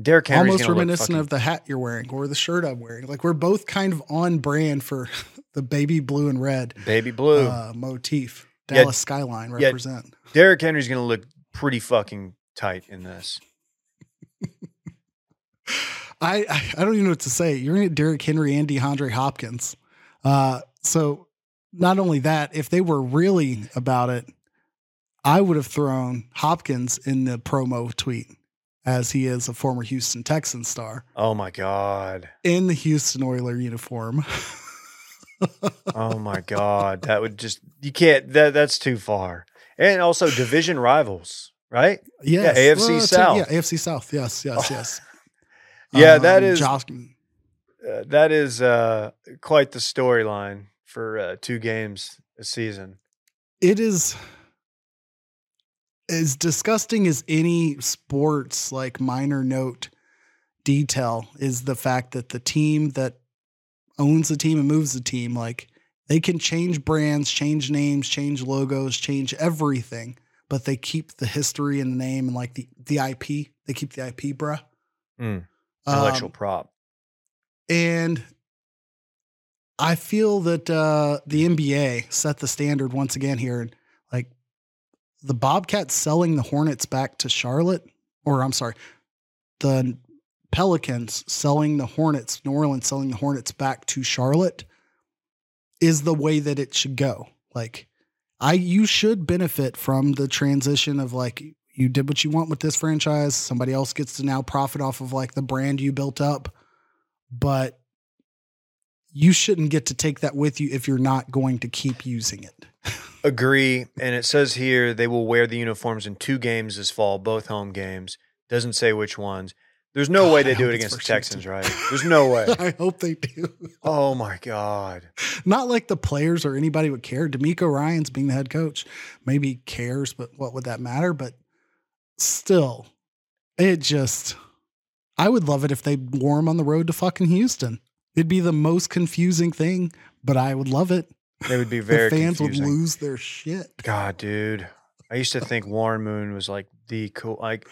Derrick Henry's Almost reminiscent fucking- of the hat you're wearing or the shirt I'm wearing. Like we're both kind of on brand for the baby blue and red baby blue. uh, motif. Yeah. Dallas skyline Yeah. represent. Derrick Henry's going to look pretty fucking tight in this. I, I I don't even know what to say. You're gonna get Derrick Henry and DeAndre Hopkins. Uh, so not only that, if they were really about it, I would have thrown Hopkins in the promo tweet as he is a former Houston Texans star Oh my god. in the Houston Oiler uniform. Oh my god. That would just you can't that that's too far. And also division rivals, right? yes, AFC it's South. yeah, AFC South. Yes, yes, yes. Yeah, that Um, is Josh. uh, that is uh quite the storyline for uh, two games a season. it is as disgusting as any sports like minor note detail is the fact that the team that owns the team and moves the team like they can change brands change names change logos change everything but they keep the history and the name and like the the ip they keep the ip bruh Mm, Intellectual Um, prop. and I feel that uh, the NBA set the standard once again here. And the Bobcats selling the Hornets back to Charlotte, or I'm sorry, the Pelicans selling the Hornets, New Orleans selling the Hornets back to Charlotte is the way that it should go. Like, I, you should benefit from the transition of like, you did what you want with this franchise. Somebody else gets to now profit off of like the brand you built up but you shouldn't get to take that with you if you're not going to keep using it. Agree. And it says here they will wear the uniforms in two games this fall, both home games. Doesn't say which ones. There's no way they I do it against the Texans, right? There's no way. I hope they do. Oh my God. Not like the players or anybody would care. DeMeco Ryans being the head coach maybe cares, but what would that matter? But still, it just, I would love it if they wore them on the road to fucking Houston. It'd be the most confusing thing, but I would love it. They would be very the fans confusing. would lose their shit. God, dude. I used to think Warren Moon was like the cool like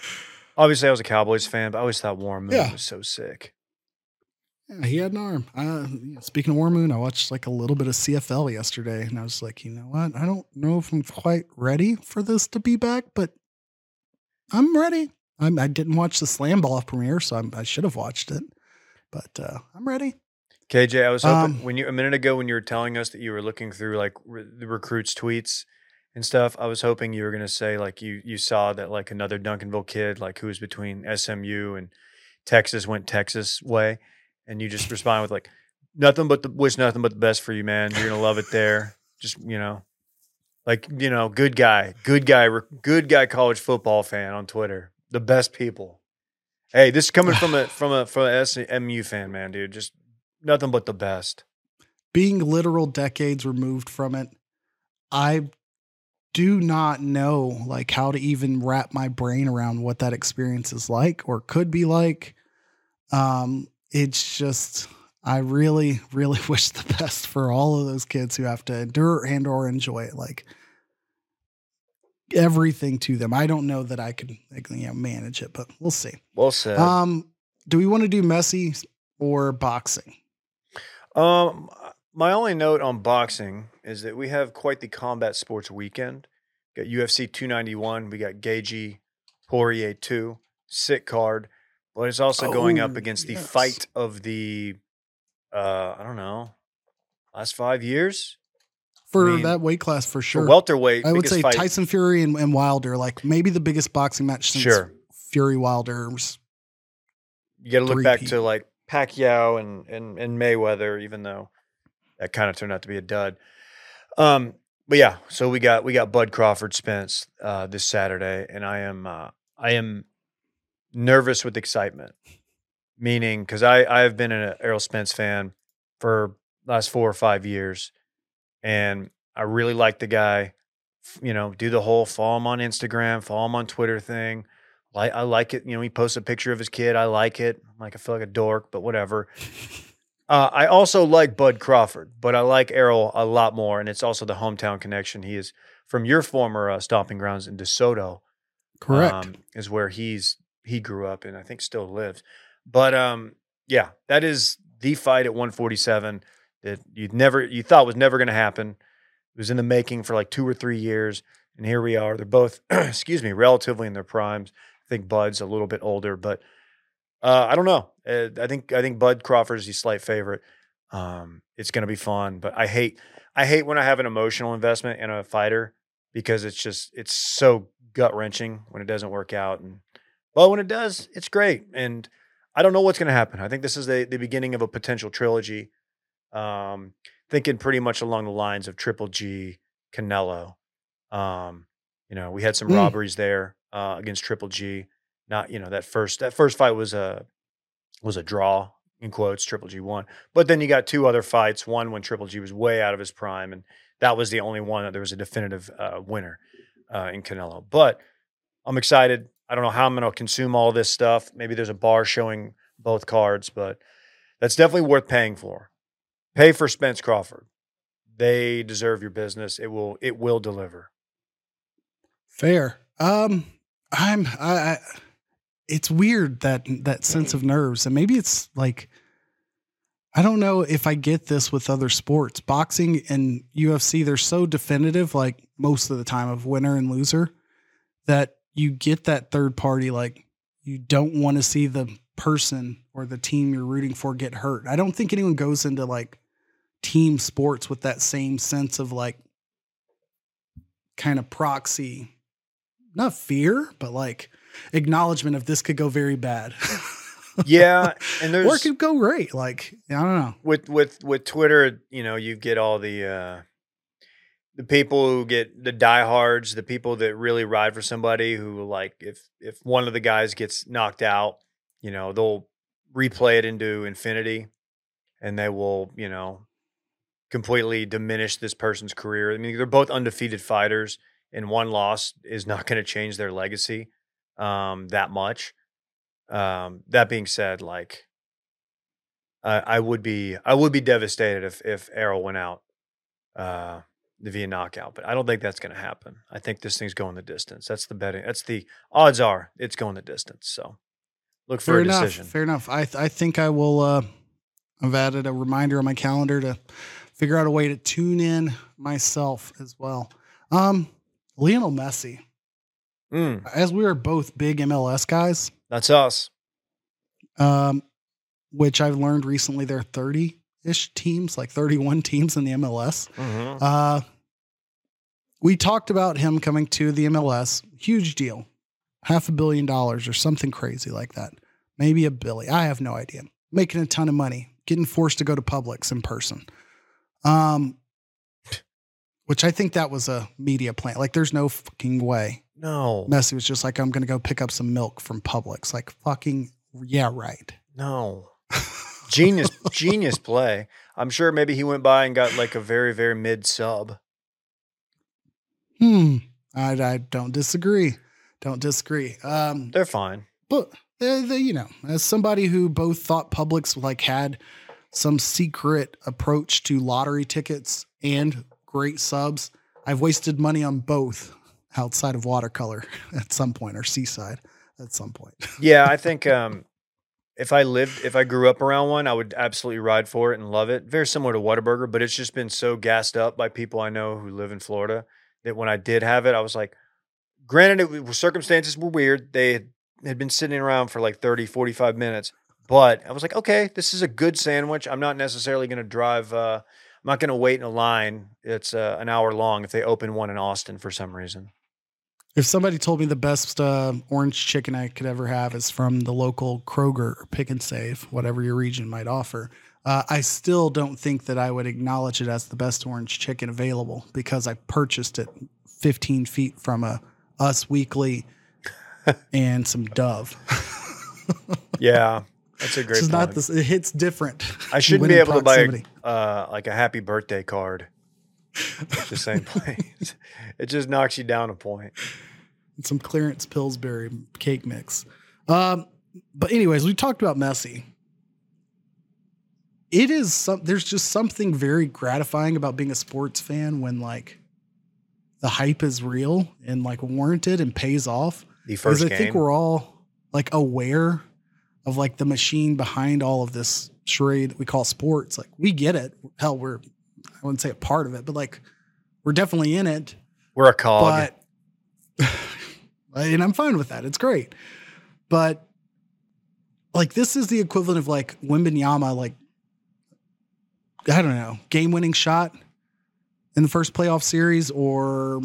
obviously I was a Cowboys fan, but I always thought Warren Moon Yeah. was so sick. Yeah, he had an arm. Uh, speaking of War Moon, I watched like a little bit of CFL yesterday, and I was like, you know what? I don't know if I'm quite ready for this to be back, but I'm ready. I'm, I didn't watch the Slam Ball premiere, so I'm, I should have watched it, but uh, I'm ready. KJ, I was hoping Um, when you a minute ago when you were telling us that you were looking through like re- the recruits' tweets and stuff, I was hoping you were gonna say like you you saw that like another Duncanville kid like who was between SMU and Texas went Texas way, and you just respond with like nothing but the wish nothing but the best for you, man. You're gonna love it there. Just you know, like you know, good guy, good guy, good guy, college football fan on Twitter, the best people. Hey, this is coming from a from a from a SMU fan, man, dude. Just nothing but the best. Being literal decades removed from it, I do not know like how to even wrap my brain around what that experience is like or could be like. Um, it's just I really, really wish the best for all of those kids who have to endure and or enjoy it. Like everything to them. I don't know that I could like, you know manage it, but we'll see. Well said. Um, do we want to do Messi or boxing? Um, my only note on boxing is that we have quite the combat sports weekend. Got UFC 291. We got Gaethje Poirier 2, sick card, but it's also going up Oh, against the fight of the, uh, I don't know, last five years. For mean, that weight class, for For sure. welterweight, I would say fight- Tyson Fury and, and Wilder, like maybe the biggest boxing match since Sure. Fury Wilder's. You got to look back to like Pacquiao and, and and Mayweather, even though that kind of turned out to be a dud. Um, but yeah, so we got we got Bud Crawford Spence uh, this Saturday, and I am uh, I am nervous with excitement, meaning because I I have been an Errol Spence fan for last four or five years, and I really like the guy. You know, do the whole follow him on Instagram, follow him on Twitter thing. Like I like it. You know, he posts a picture of his kid. I like it. I'm like I feel like a dork, but whatever. Uh, I also like Bud Crawford, but I like Errol a lot more, and it's also the hometown connection. He is from your former uh, stomping grounds in DeSoto. Correct. um, is where he's he grew up and I think still lives. But um, yeah, that is the fight at 147 that you never you thought was never going to happen. It was in the making for like two or three years, and here we are. They're both, excuse me, relatively in their primes. I think Bud's a little bit older, but uh, I don't know. Uh, I think I think Bud Crawford is the slight favorite. Um, it's going to be fun, but I hate I hate when I have an emotional investment in a fighter because it's just it's so gut wrenching when it doesn't work out, and but when it does, it's great. And I don't know what's going to happen. I think this is the the beginning of a potential trilogy. Um, thinking pretty much along the lines of Triple G, Canelo. Um, you know, we had some Mm. robberies there uh, against Triple G. Not you know that first that first fight was a was a draw in quotes. Triple G won, but then you got two other fights. One when Triple G was way out of his prime, and that was the only one that there was a definitive uh, winner uh, in Canelo. But I'm excited. I don't know how I'm going to consume all this stuff. Maybe there's a bar showing both cards, but that's definitely worth paying for. Pay for Spence Crawford. They deserve your business. It will it will deliver. Fair. Um, I'm. I. I it's weird that that sense of nerves, and maybe it's like. I don't know if I get this with other sports. Boxing and UFC, they're so definitive, like most of the time, of winner and loser, that you get that third party. Like you don't want to see the person or the team you're rooting for get hurt. I don't think anyone goes into like team sports with that same sense of like kind of proxy not fear, but like acknowledgement of this could go very bad. Yeah, and or it could go great. Like, I don't know. with with with Twitter, you know, you get all the uh the people who get the diehards, the people that really ride for somebody who like if if one of the guys gets knocked out, you know, they'll replay it into infinity and they will, you know, completely diminish this person's career. I mean, they're both undefeated fighters and one loss is not going to change their legacy um that much. Um that being said, like I, I would be I would be devastated if if Errol went out uh via knockout, but I don't think that's going to happen. I think this thing's going the distance. That's the betting. That's the odds are it's going the distance. So look for Fair a enough. decision. Fair enough. I I think I will uh I've added a reminder on my calendar to figure out a way to tune in myself as well. Um Lionel Messi. Mm, As we are both big MLS guys, that's us. um, which I've learned recently there are 30 ish teams, like 31 teams in the MLS. Mhm. Uh, we talked about him coming to the MLS. Huge deal. Half a billion dollars or something crazy like that. Maybe a billy. I have no idea. Making a ton of money, getting forced to go to Publix in person. Um, which I think that was a media plant. Like, there's no fucking way. No, Messi was just like, I'm going to go pick up some milk from Publix. Like, fucking, yeah, right. no. Genius, genius play. I'm sure maybe he went by and got like a very, very mid sub. Hmm. I, I don't disagree. Don't disagree. Um, They're fine. but they, they, you know, as somebody who both thought Publix like had some secret approach to lottery tickets and great subs, I've wasted money on both outside of watercolor at some point or seaside at some point. Yeah, I think um, if I lived, if I grew up around one, I would absolutely ride for it and love it. Very similar to Whataburger, but it's just been so gassed up by people I know who live in Florida that when I did have it, I was like, granted, it circumstances were weird. They had, had been sitting around for like 30, 45 minutes, but I was like, okay, this is a good sandwich. I'm not necessarily going to drive, uh, I'm not going to wait in a line. It's uh, an hour long if they open one in Austin for some reason. If somebody told me the best uh, orange chicken I could ever have is from the local Kroger or Pick and Save, whatever your region might offer, uh, I still don't think that I would acknowledge it as the best orange chicken available because I purchased it 15 feet from a Us Weekly and some Dove. Yeah, that's a great It's not this. It hits different. I shouldn't be able to buy proximity. uh, like a happy birthday card at the same place. it just knocks you down a point. and some clearance Pillsbury cake mix. Um, but anyways, we talked about Messi. It is some. There's just something very gratifying about being a sports fan when like the hype is real and like warranted and pays off. The Because first I game. think we're all like aware of like the machine behind all of this charade that we call sports. Like we get it. Hell, we're I wouldn't say a part of it, but like We're definitely in it, We're a cog. but and I'm fine with that. It's great. But like this is the equivalent of like Wembanyama, like I don't know, game winning shot in the first playoff series or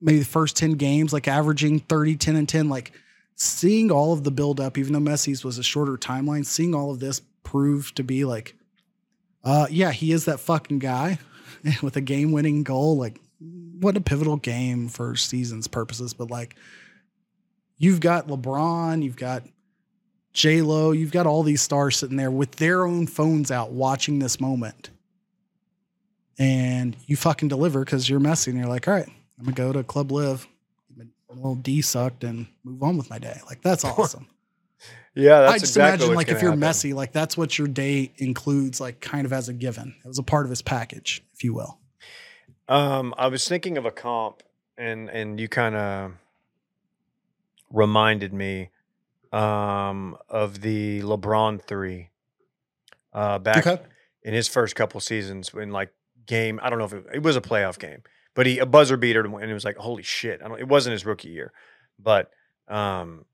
maybe the first 10 games, like averaging 30, 10, and 10. Like seeing all of the build up, even though Messi's was a shorter timeline, seeing all of this proved to be like, uh, yeah, he is that fucking guy with a game winning goal. Like, what a pivotal game for season's purposes. But like, you've got LeBron, you've got J Lo, you've got all these stars sitting there with their own phones out watching this moment. And you fucking deliver because you're Messi and you're like, all right, I'm gonna go to Club Live, a little D sucked and move on with my day. Like that's awesome. yeah, that's I just exactly imagine like if you're happen. Messi, like that's what your day includes, like kind of as a given. It was a part of his package, if you will. Um, I was thinking of a comp, and and you kind of reminded me um, of the LeBron three uh, back in his first couple seasons when like game. I don't know if it, it was a playoff game, but he a buzzer beater, and it was like holy shit. I don't. It wasn't his rookie year, but um,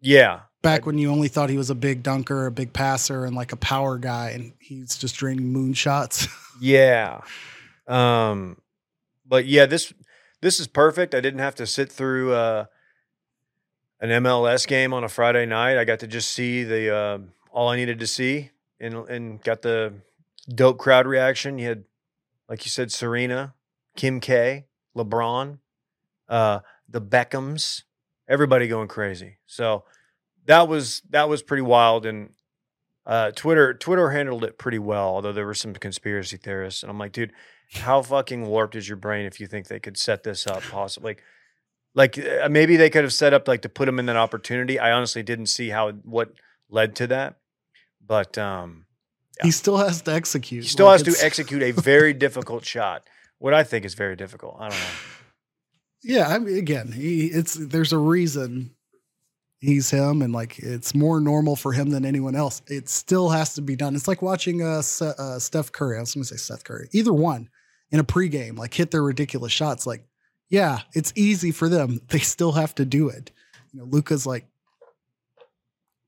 yeah, Back when you only thought he was a big dunker, a big passer, and like a power guy, and he's just draining moonshots. Yeah. Um but yeah, this this is perfect. I didn't have to sit through uh an MLS game on a Friday night. I got to just see the uh, all I needed to see and and got the dope crowd reaction. You had like you said Serena, Kim K, LeBron, uh the Beckhams, everybody going crazy. So that was that was pretty wild and uh, Twitter Twitter handled it pretty well, although there were some conspiracy theorists, and I'm like, dude, how fucking warped is your brain if you think they could set this up possibly? Like, like uh, maybe they could have set up like to put him in that opportunity. I honestly didn't see how what led to that, but um, He still has to execute. he still Like, has to execute a very difficult shot. What I think is very difficult. I don't know. Yeah, I mean, again, he, it's there's a reason he's him, and like it's more normal for him than anyone else. It still has to be done. It's like watching uh, Se- uh Steph Curry. I was going to say Seth Curry. Either one in a pregame, like hit their ridiculous shots. Like, yeah, it's easy for them. They still have to do it. You know, Luka's like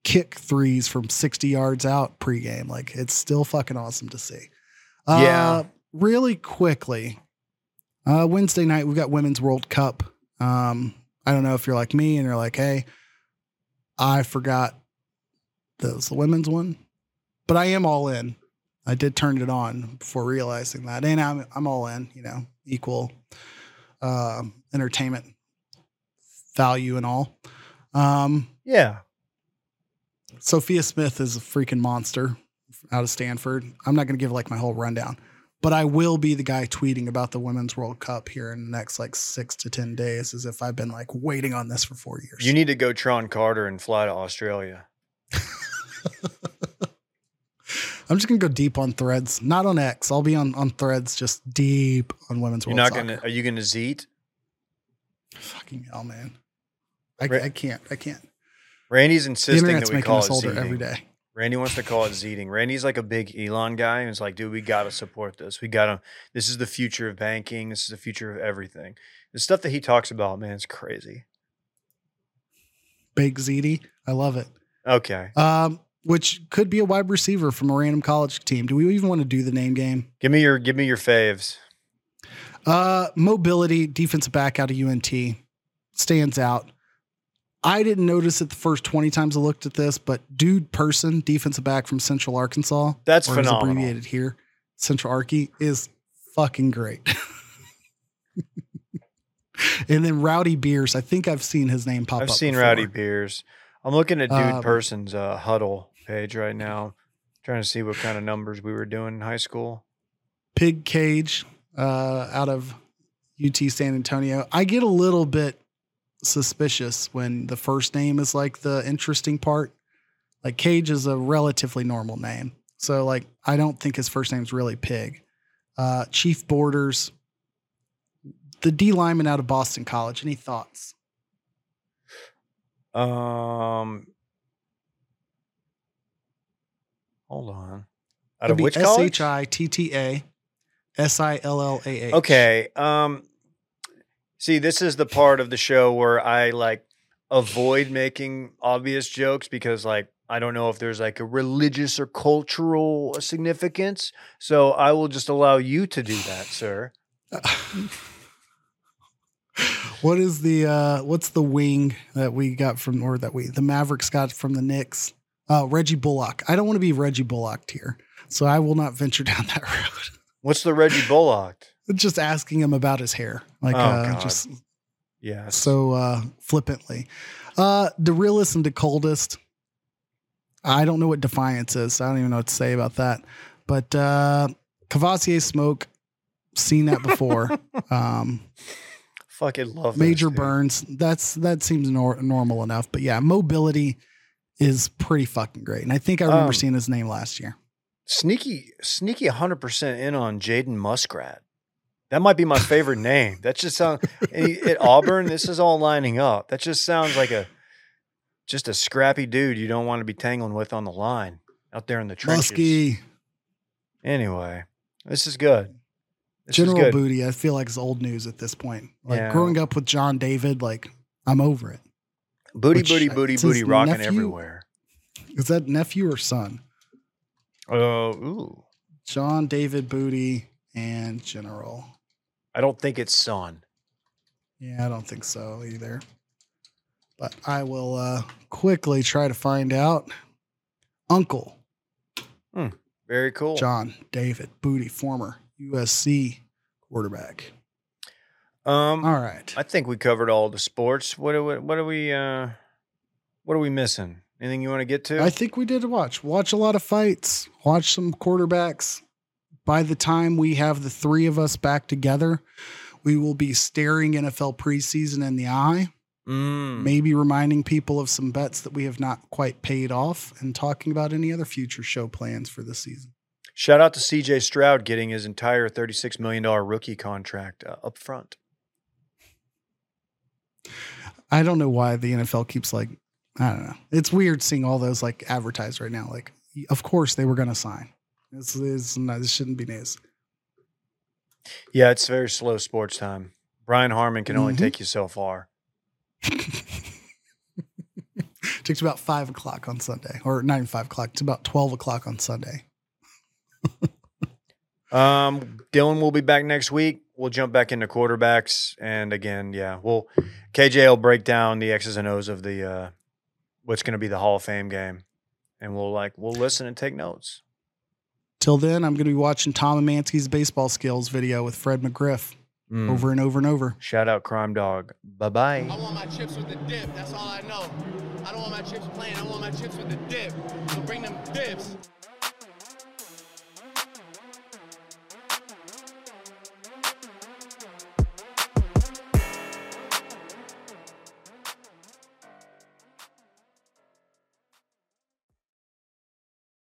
kick threes from 60 yards out pregame. Like, it's still fucking awesome to see. Uh, Yeah. Really quickly, uh, Wednesday night, we've got Women's World Cup. Um, I don't know if you're like me and you're like, hey, I forgot that was the women's one, but I am all in. I did turn it on before realizing that, and I'm I'm all in. You know, equal uh, entertainment value and all. Um, Yeah, Sophia Smith is a freaking monster out of Stanford. I'm not going to give like my whole rundown, but I will be the guy tweeting about the Women's World Cup here in the next like six to 10 days as if I've been like waiting on this for four years. you need to go Tron Carter and fly to Australia. I'm just going to go deep on threads, not on X. I'll be on, on threads, just deep on Women's You're World not gonna. Are you gonna zeet? Fucking hell, man. I, Ra- I can't. I can't. Randy's insisting that we call us it older every day. Randy wants to call it zeeting. Randy's like a big Elon guy, and it's like, dude, we gotta support this. We gotta. This is the future of banking. This is the future of everything. The stuff that he talks about, man, it's crazy. Big ZD. I love it. Okay, Um, which could be a wide receiver from a random college team. Do we even want to do the name game? give me your give me your faves. Uh, mobility, defensive back out of UNT stands out. I didn't notice it the first 20 times I looked at this, but dude person, defensive back from Central Arkansas. That's or phenomenal. abbreviated here. Central Arky is fucking great. and then Rowdy Beers. I think I've seen his name pop up. I've up. seen before. Rowdy Beers. I'm looking at dude Um, person's uh, huddle page right now, trying to see what kind of numbers we were doing in high school. Pig Cage uh, out of UT San Antonio. I get a little bit suspicious when the first name is like the interesting part. Like Cage is a relatively normal name. So like I don't think his first name's really Pig. Uh, Chief Borders, the D lineman out of Boston College. Any thoughts? Um, hold on. Out It'd of which college? S H I T T A S I L L A H. Okay. Um, See, this is the part of the show where I like avoid making obvious jokes because like I don't know if there's like a religious or cultural significance. So I will just allow you to do that, sir. what is the uh what's the wing that we got from or that we the Mavericks got from the Knicks? Uh Reggie Bullock. I don't want to be Reggie Bullock here. So I will not venture down that road. What's the Reggie Bullock? Just asking him about his hair. Like Oh, uh just Yeah. so uh flippantly. Uh the realest and the coldest. I don't know what defiance is. I don't even know what to say about that. But uh Cavassier smoke, seen that before. um fucking love major dude. burns. That's that seems nor- normal enough. But yeah, mobility is pretty fucking great. And I think I remember Um, seeing his name last year. Sneaky, sneaky, hundred percent in on Jaden Muskrat. That might be my favorite name. That just sounds at Auburn. This is all lining up. That just sounds like a just a scrappy dude you don't want to be tangling with on the line out there in the trenches. Muskie, Anyway, this is good. This General is good. Booty. I feel like it's old news at this point. Like Yeah. growing up with John David, like I'm over it. Booty, which, booty, uh, booty, booty, rocking nephew? everywhere. Is that nephew or son? Oh, ooh. John David Booty and General. I don't think it's son. Yeah, I don't think so either. But I will uh quickly try to find out. Uncle Very cool. John David Booty, former USC quarterback. Um, All right. I think we covered all the sports. What are we, what are we uh what are we missing? Anything you want to get to? I think we did watch. Watch a lot of fights, watch some quarterbacks. By the time we have the three of us back together, we will be staring NFL preseason in the eye, Mm. maybe reminding people of some bets that we have not quite paid off and talking about any other future show plans for the season. Shout out to CJ Stroud getting his entire $36 million rookie contract uh, up front. I don't know why the NFL keeps like, I don't know. It's weird seeing all those like advertised right now. Like, of course they were going to sign. This is not, this shouldn't be news. Yeah, it's very slow sports time. Brian Harman can only Mhm. take you so far. takes about five o'clock on Sunday, or not even five o'clock. It's about twelve o'clock on Sunday. Um, Dylan will be back next week. We'll jump back into quarterbacks, and again, yeah, we'll KJ will break down the X's and O's of the uh, what's going to be the Hall of Fame game, and we'll like we'll listen and take notes. Till then, I'm going to be watching Tom Emanski's baseball skills video with Fred McGriff Mm. over and over and over. Shout out Crime Dog. Bye bye. I want my chips with the dip. That's all I know. I don't want my chips plain. I want my chips with the dip. So bring them dips.